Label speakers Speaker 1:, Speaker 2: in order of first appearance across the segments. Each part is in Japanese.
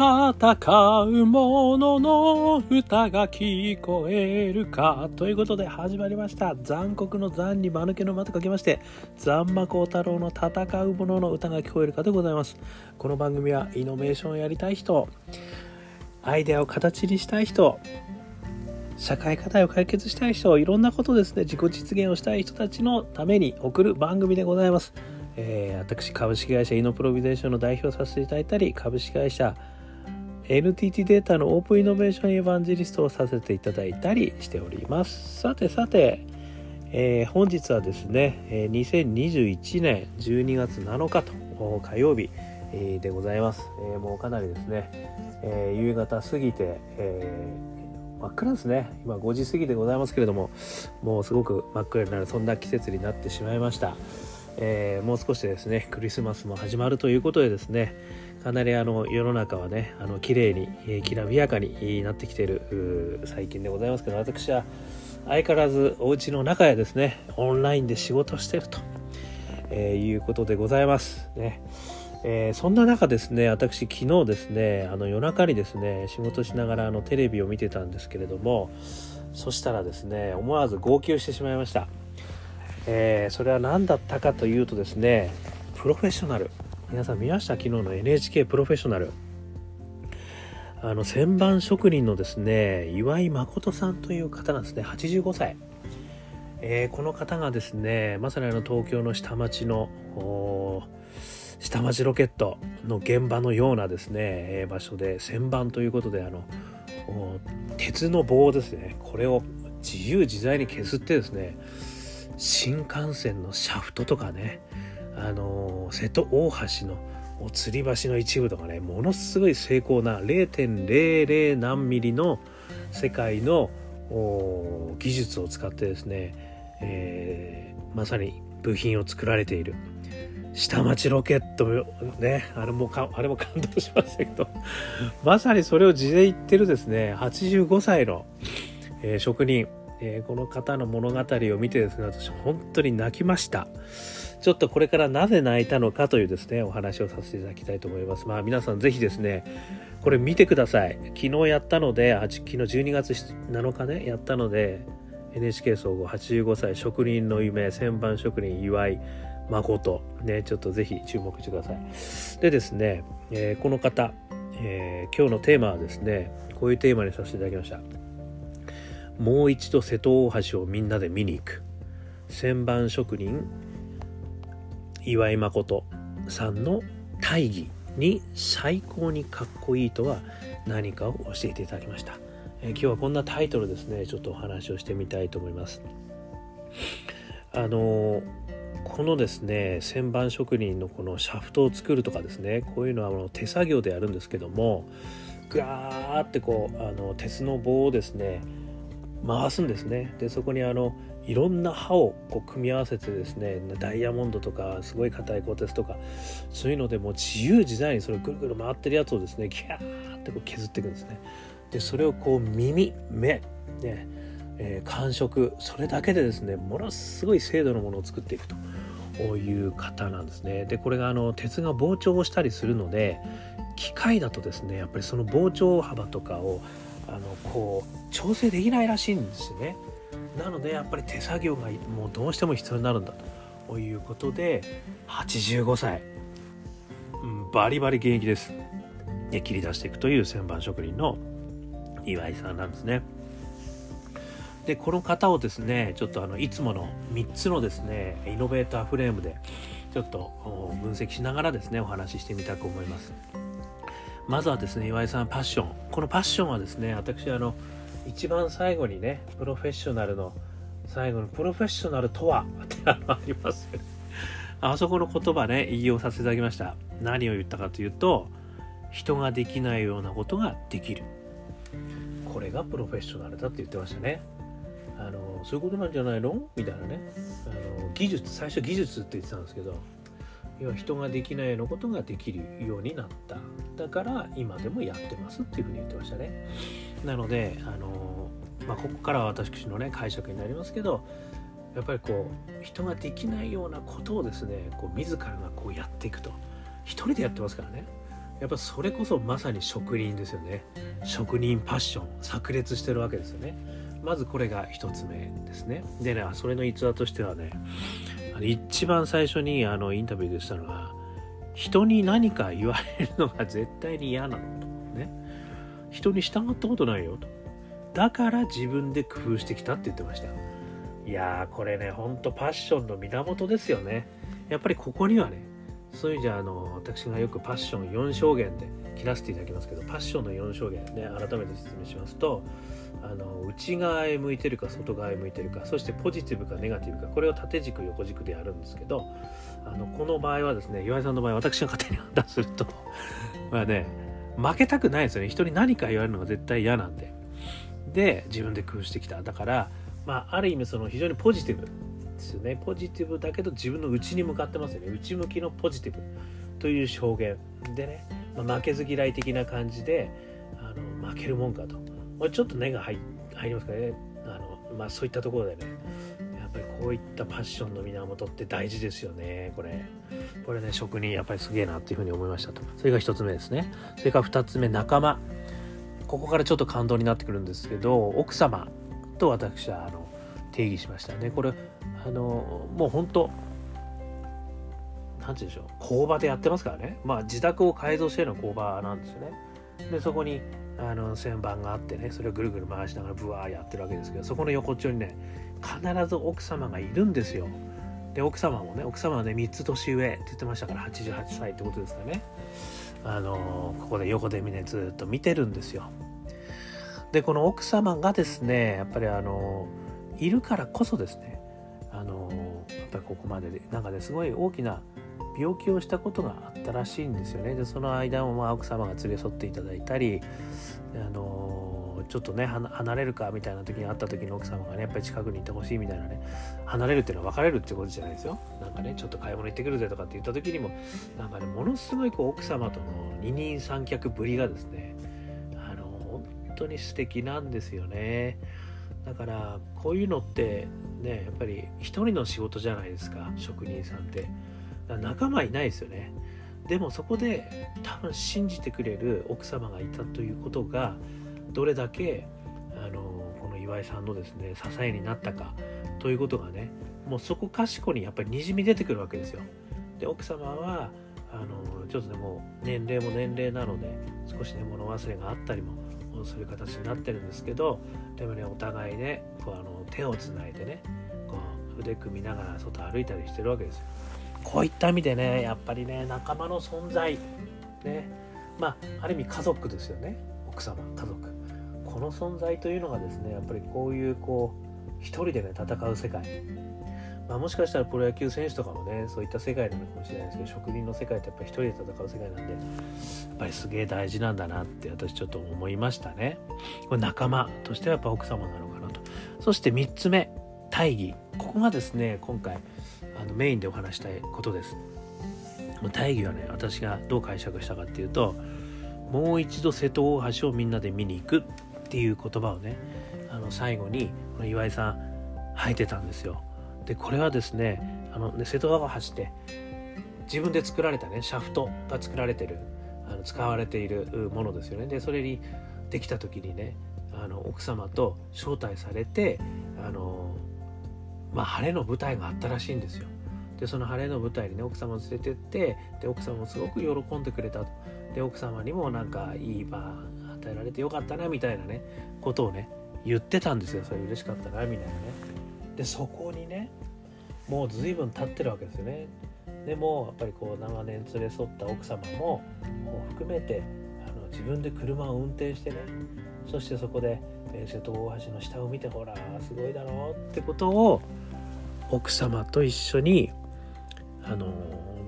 Speaker 1: 戦う者の歌が聞こえるかということで始まりました。残酷の残に間抜けの間とかけまして残魔高太郎の戦う者の歌が聞こえるかでございます。この番組はイノベーションをやりたい人アイデアを形にしたい人社会課題を解決したい人いろんなことですね自己実現をしたい人たちのために送る番組でございます。えー、私株式会社イノプロビゼーションの代表させていただいたり株式会社 NTT データのオープンイノベーションエヴァンジリストをさせていただいたりしております。さてさて、えー、本日はですね2021年12月7日と火曜日でございます、えー、もうかなりですね、えー、夕方過ぎて、えー、真っ暗ですね。今5時過ぎでございますけれどももうすごく真っ暗になるそんな季節になってしまいました。えー、もう少しですねクリスマスも始まるということでですねかなりあの世の中はねあの綺麗に、えー、きらびやかになってきている最近でございますけど私は相変わらずお家の中へですねオンラインで仕事してると、えー、いうことでございますね。えー、そんな中ですね私昨日ですねあの夜中にですね仕事しながらあのテレビを見てたんですけれどもそしたらですね思わず号泣してしまいましたえー、それは何だったかというとですねプロフェッショナル。皆さん見ました？昨日の NHK プロフェッショナル。あの旋盤職人のですね岩井誠さんという方なんですね。85歳、えー、この方がですねまさにあの東京の下町の下町ロケットの現場のようなですね場所で旋盤ということであの鉄の棒ですね。これを自由自在に削ってですね新幹線のシャフトとかねあの瀬戸大橋の吊り橋の一部とかねものすごい精巧な0.00何ミリの世界の技術を使ってですね、えー、まさに部品を作られている。下町ロケットねあれもかあれも感動しましたけど まさにそれを事前言ってるですね85歳の、えー、職人。えー、この方の物語を見てですね私本当に泣きました。ちょっとこれからなぜ泣いたのかというですねお話をさせていただきたいと思います。まあ皆さんぜひですねこれ見てください。昨日やったのであ昨日12月7日ねやったので NHK 総合85歳職人の夢旋盤職人岩井誠。ねちょっとぜひ注目してください。でですね、えー、この方、えー、今日のテーマはですねこういうテーマにさせていただきました。もう一度瀬戸大橋をみんなで見に行く。旋盤職人岩井誠さんの大義に最高にかっこいいとは何かを教えていただきました、えー、今日はこんなタイトルですね。ちょっとお話をしてみたいと思います。あのこのですね旋盤職人のこのシャフトを作るとかですねこういうのは手作業でやるんですけどもガーってこうあの鉄の棒をですね回すんですね。でそこにあのいろんな刃をこう組み合わせてですねダイヤモンドとかすごい硬い鋼鉄とかそういうのでもう自由自在にそれぐるぐる回ってるやつをですねギャーってこう削っていくんですね。でそれをこう耳目ねえー、感触それだけでですねものすごい精度のものを作っていくと。いう方なんですね。でこれがあの鉄が膨張したりするので機械だとですねやっぱりその膨張幅とかをあのこう調整できないらしいんですね。なのでやっぱり手作業がもうどうしても必要になるんだということで85歳、バリバリ現役です。で切り出していくという旋盤職人の岩井さんなんですね。でこの方をですねちょっとあのいつもの3つのですねイノベーターフレームでちょっと分析しながらですねお話ししてみたく思います。まずはですね岩井さんパッション。このパッションはですね私あの一番最後にねプロフェッショナルの最後のプロフェッショナルとはってあります。よねあそこの言葉ね引用させていただきました。何を言ったかというと人ができないようなことができる。これがプロフェッショナルだって言ってましたね。あのそういうことなんじゃないの？みたいなね。あの技術最初技術って言ってたんですけど要は人ができないようなことができるようになった。だから今でもやってますっていうふうに言ってましたね。なのであの、まあ、ここからは私のね解釈になりますけどやっぱりこう人ができないようなことをですねこう自らがこうやっていくと。一人でやってますからね。やっぱそれこそまさに職人ですよね。職人パッション炸裂してるわけですよね。まずこれが1つ目ですね。でねそれの逸話としてはね一番最初にあのインタビューでしたのは人に何か言われるのが 絶対に嫌なのと。ね。人に従ったことないよと。だから自分で工夫してきたって言ってました。いやーこれねほんとパッションの源ですよね。やっぱりここにはねそういうじゃあの私がよくパッション4証言で切らせていただきますけどパッションの4証言ね改めて説明しますとあの内側へ向いてるか外側へ向いてるかそしてポジティブかネガティブかこれを縦軸横軸でやるんですけどあのこの場合はですね岩井さんの場合私が勝手に判断するとまあね負けたくないですよね。人に何か言われるのが絶対嫌なんで。で自分で工夫してきた。だからまあある意味その非常にポジティブ。ですよね。ポジティブだけど自分の内に向かってますよね。内向きのポジティブという表現でね、まあ、負けず嫌い的な感じであの負けるもんかと。まちょっと根が入りますからね。あの、まあ、そういったところでね。やっぱりこういったパッションの源って大事ですよね。これ。これね職人やっぱりすげえなっていうふうに思いましたと。それが1つ目ですね。それから2つ目仲間。ここからちょっと感動になってくるんですけど奥様と私はあの定義しました。ねこれあのもう本当何て言うんでしょう工場でやってますからね。まあ自宅を改造しての工場なんですよね。でそこにあの旋盤があってねそれをぐるぐる回しながらブワーやってるわけですけどそこの横っちょにね必ず奥様がいるんですよ。で奥様もね奥様はね3つ年上って言ってましたから88歳ってことですかね。あのここで横でみねずっと見てるんですよ。でこの奥様がですねやっぱりあのいるからこそですねあのやっぱりここまででなんかねすごい大きな病気をしたことがあったらしいんですよね。でその間もまあ奥様が連れ添っていただいたりあのちょっとね離れるかみたいな時に会った時に奥様がねやっぱり近くにいてほしいみたいなね離れるっていうのは別れるってことじゃないですよ。なんかねちょっと買い物行ってくるぜとかって言った時にもなんかねものすごいこう奥様との二人三脚ぶりがですねあの本当に素敵なんですよね。だからこういうのってねやっぱり一人の仕事じゃないですか職人さんって。仲間いないですよね。でもそこで多分信じてくれる奥様がいたということがどれだけあのこの岩井さんのですね支えになったかということがねもうそこかしこにやっぱりにじみ出てくるわけですよ。で奥様はあのちょっとでもう年齢も年齢なので少しね物忘れがあったりもする形になってるんですけどでもねお互いねこうあの手をつないでねこう腕組みながら外歩いたりしてるわけですよ。こういった意味でねやっぱりね仲間の存在ねまあある意味家族ですよね。奥様家族。この存在というのがですねやっぱりこういうこう一人でね戦う世界。まあ、もしかしたらプロ野球選手とかもねそういった世界なのかもしれないですけど職人の世界ってやっぱり一人で戦う世界なんでやっぱりすげえ大事なんだなって私ちょっと思いましたね。これ仲間としてはやっぱ奥様なのかなと。そして3つ目大義。ここがですね今回あのメインでお話したいことです。大義はね私がどう解釈したかっていうともう一度瀬戸大橋をみんなで見に行くっていう言葉をねあの最後にこの岩井さん吐いてたんですよ。でこれはですねあのね瀬戸川橋って自分で作られたねシャフトが作られてるあの使われているものですよね。でそれにできた時にねあの奥様と招待されてあのまあ晴れの舞台があったらしいんですよ。でその晴れの舞台にね奥様を連れてってで奥様もすごく喜んでくれたと。で奥様にもなんかいい場与えられてよかったなみたいなねことをね言ってたんですよ。それ嬉しかったなみたいなね。でそこにねもう随分経ってるわけですよね。でもやっぱりこう長年連れ添った奥様ももう含めてあの自分で車を運転してねそしてそこで、瀬戸大橋の下を見てほらすごいだろうってことを奥様と一緒にあの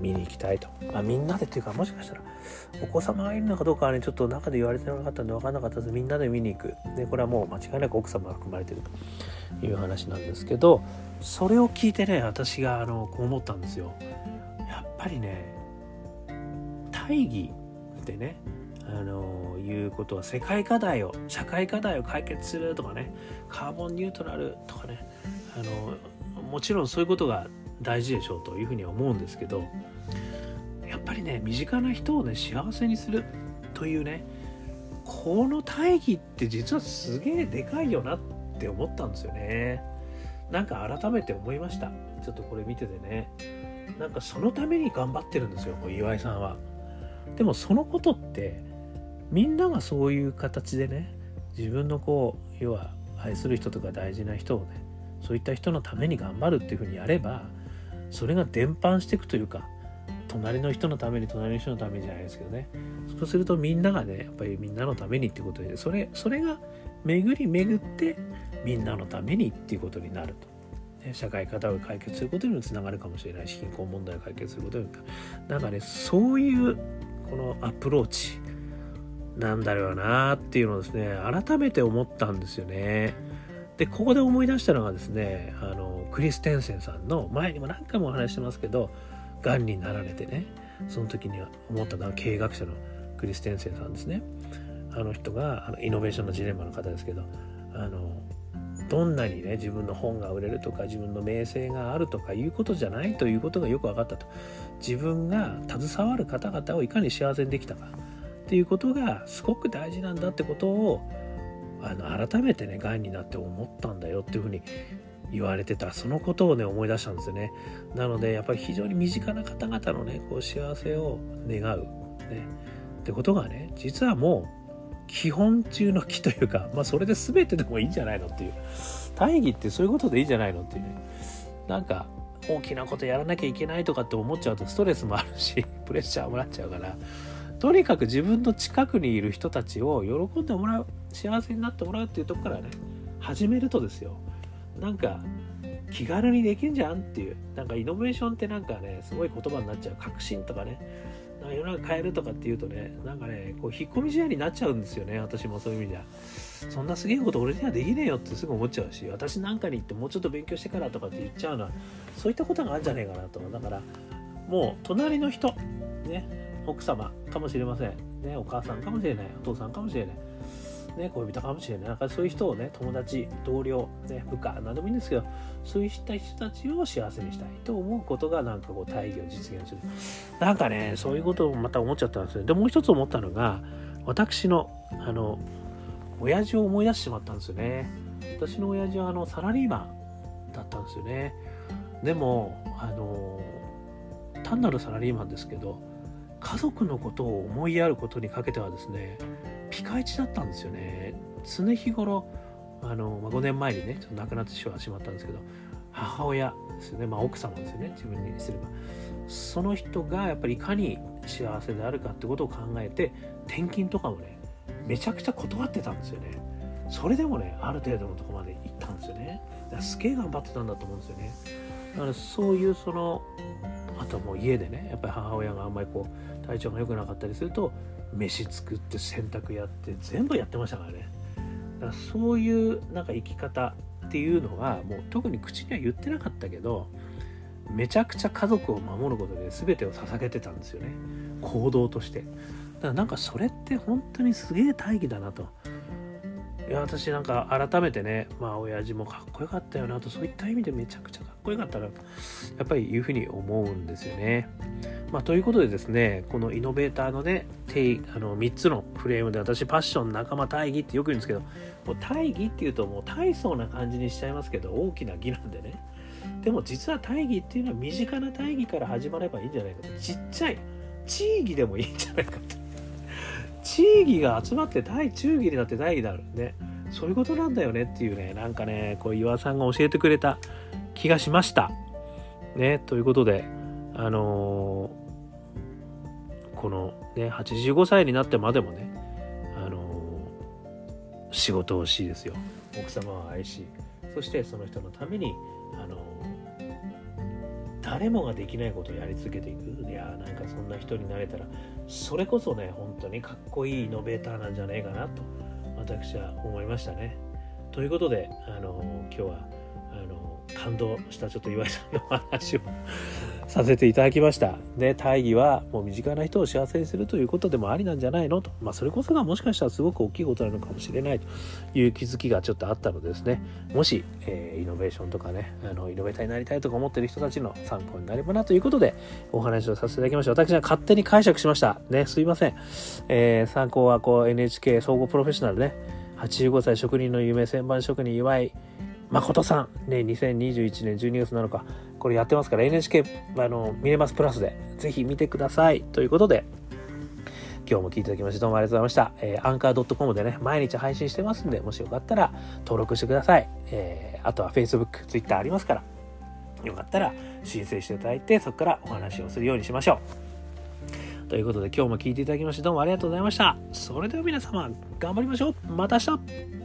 Speaker 1: 見に行きたいと、まあ、みんなでっていうかもしかしたらお子様がいるのかどうかはねちょっと中で言われてなかったんで分かんなかったです。みんなで見に行く。でこれはもう間違いなく奥様が含まれてるという話なんですけどそれを聞いてね私があのこう思ったんですよ。やっぱりね大義ってねあのいうことは世界課題を社会課題を解決するとかねカーボンニュートラルとかねあのもちろんそういうことが大事でしょうというふうには思うんですけどぱりね身近な人をね幸せにするというねこの大義って実はすげえでかいよなって思ったんですよね。なんか改めて思いました。ちょっとこれ見ててね。なんかそのために頑張ってるんですよ岩井さんは。でもそのことってみんながそういう形でね自分のこう要は愛する人とか大事な人をねそういった人のために頑張るっていうふうにやればそれが伝播していくというか隣の人のために隣の人のためじゃないですけどね。そうするとみんながねやっぱりみんなのためにっていうことでそれそれが巡り巡ってみんなのためにっていうことになると、ね、社会課題を解決することにもつながるかもしれないし貧困問題を解決することにもなんかねそういうこのアプローチなんだろうなっていうのをですね改めて思ったんですよね。でここで思い出したのがですねあのクリス・テンセンさんの前にも何回もお話してますけどがんになられてねその時に思ったのは経営学者のクリス・テンセンさんですね。あの人があのイノベーションのジレンマの方ですけどあのどんなにね自分の本が売れるとか自分の名声があるとかいうことじゃないということがよく分かったと自分が携わる方々をいかに幸せにできたかっていうことがすごく大事なんだってことをあの改めてねがんになって思ったんだよっていうふうに言われてたそのことをね思い出したんですよね。なのでやっぱり非常に身近な方々のねこう幸せを願うねってことがね実はもう基本中の木というかまあそれで全てでもいいんじゃないのっていう。大義ってそういうことでいいんじゃないのっていうね。なんか大きなことやらなきゃいけないとかって思っちゃうとストレスもあるし プレッシャーもらっちゃうから。とにかく自分の近くにいる人たちを喜んでもらう幸せになってもらうっていうとこからね始めるとですよ。なんか気軽にできんじゃんっていう。なんかイノベーションってなんかねすごい言葉になっちゃう。革新とかね。なんか世の中変えるとかっていうとねなんかねこう引っ込み思案になっちゃうんですよね。私もそういう意味じゃ。そんなすげえこと俺にはできねえよってすぐ思っちゃうし私なんかに行ってもうちょっと勉強してからとかって言っちゃうのはそういったことがあるんじゃねえかなとだからもう隣の人ね奥様かもしれません、ね、お母さんかもしれない。お父さんかもしれない、ね、恋人かもしれない。なんかそういう人をね友達同僚、ね、部下何でもいいんですけどそういう人たちを幸せにしたいと思うことがなんかこう大義を実現する。なんかねそういうことをまた思っちゃったんですよ。でもう一つ思ったのが私のあの親父を思い出してしまったんですよね。私の親父はあのサラリーマンだったんですよね。でもあの単なるサラリーマンですけど家族のことを思いやることにかけてはですねピカイチだったんですよね。常日頃あの、まあ、5年前にねちょっと亡くなってしまったんですけど母親ですよね、まあ、奥様ですよね。自分にすれば。その人がやっぱりいかに幸せであるかってことを考えて転勤とかもねめちゃくちゃ断ってたんですよね。それでもねある程度のとこまで行ったんですよね。だからすげえ頑張ってたんだと思うんですよねだからそういうそのあともう家でねやっぱり母親があんまりこう体調が良くなかったりすると飯作って洗濯やって全部やってましたからね。だからそういうなんか生き方っていうのはもう特に口には言ってなかったけどめちゃくちゃ家族を守ることで全てを捧げてたんですよね。行動として。だからなんかそれって本当にすげえ大義だなと。いや私なんか改めてねまあ親父もかっこよかったよなとそういった意味でめちゃくちゃかっこよかったなとやっぱりいうふうに思うんですよね。まあ、ということでですねこのイノベーターのねあの3つのフレームで私パッション仲間大義ってよく言うんですけどもう大義っていうともう大層な感じにしちゃいますけど大きな義なんでね。でも実は大義っていうのは身近な大義から始まればいいんじゃないかと。ちっちゃい地域でもいいんじゃないかと。地域が集まって大中義になって大義になるね。そういうことなんだよねっていうねなんかねこう岩さんが教えてくれた気がしました。ねということであのー、このね85歳になってまでもねあのー、仕事をしいですよ。奥様を愛しそしてその人のためにあの誰もができないことをやり続けていくいやなんかそんな人になれたらそれこそね本当にかっこいいイノベーターなんじゃないかなと私は思いましたね。ということであの今日はあの感動したちょっと岩井さんの話をさせていただきました。で、大義はもう身近な人を幸せにするということでもありなんじゃないのと。まあ、それこそがもしかしたらすごく大きいことなのかもしれないという気づきがちょっとあったのですね、もし、えー、イノベーションとかね、あの、イノベーターになりたいとか思ってる人たちの参考になればなということで、お話をさせていただきました。私は勝手に解釈しました。ね、すいません。えー、参考はこう NHK 総合プロフェッショナルね、85歳職人の夢旋盤職人岩井誠さん、ね、2021年12月7日、これやってますから NHK あの見れますプラスでぜひ見てくださいということで今日も聞いていただきましてどうもありがとうございました。えー、アンカー .com でね、毎日配信してますんで、もしよかったら登録してください。えー、あとは Facebook、Twitter ありますから、よかったら申請していただいて、そこからお話をするようにしましょう。ということで今日も聞いていただきましてどうもありがとうございました。それでは皆様、頑張りましょう。また明日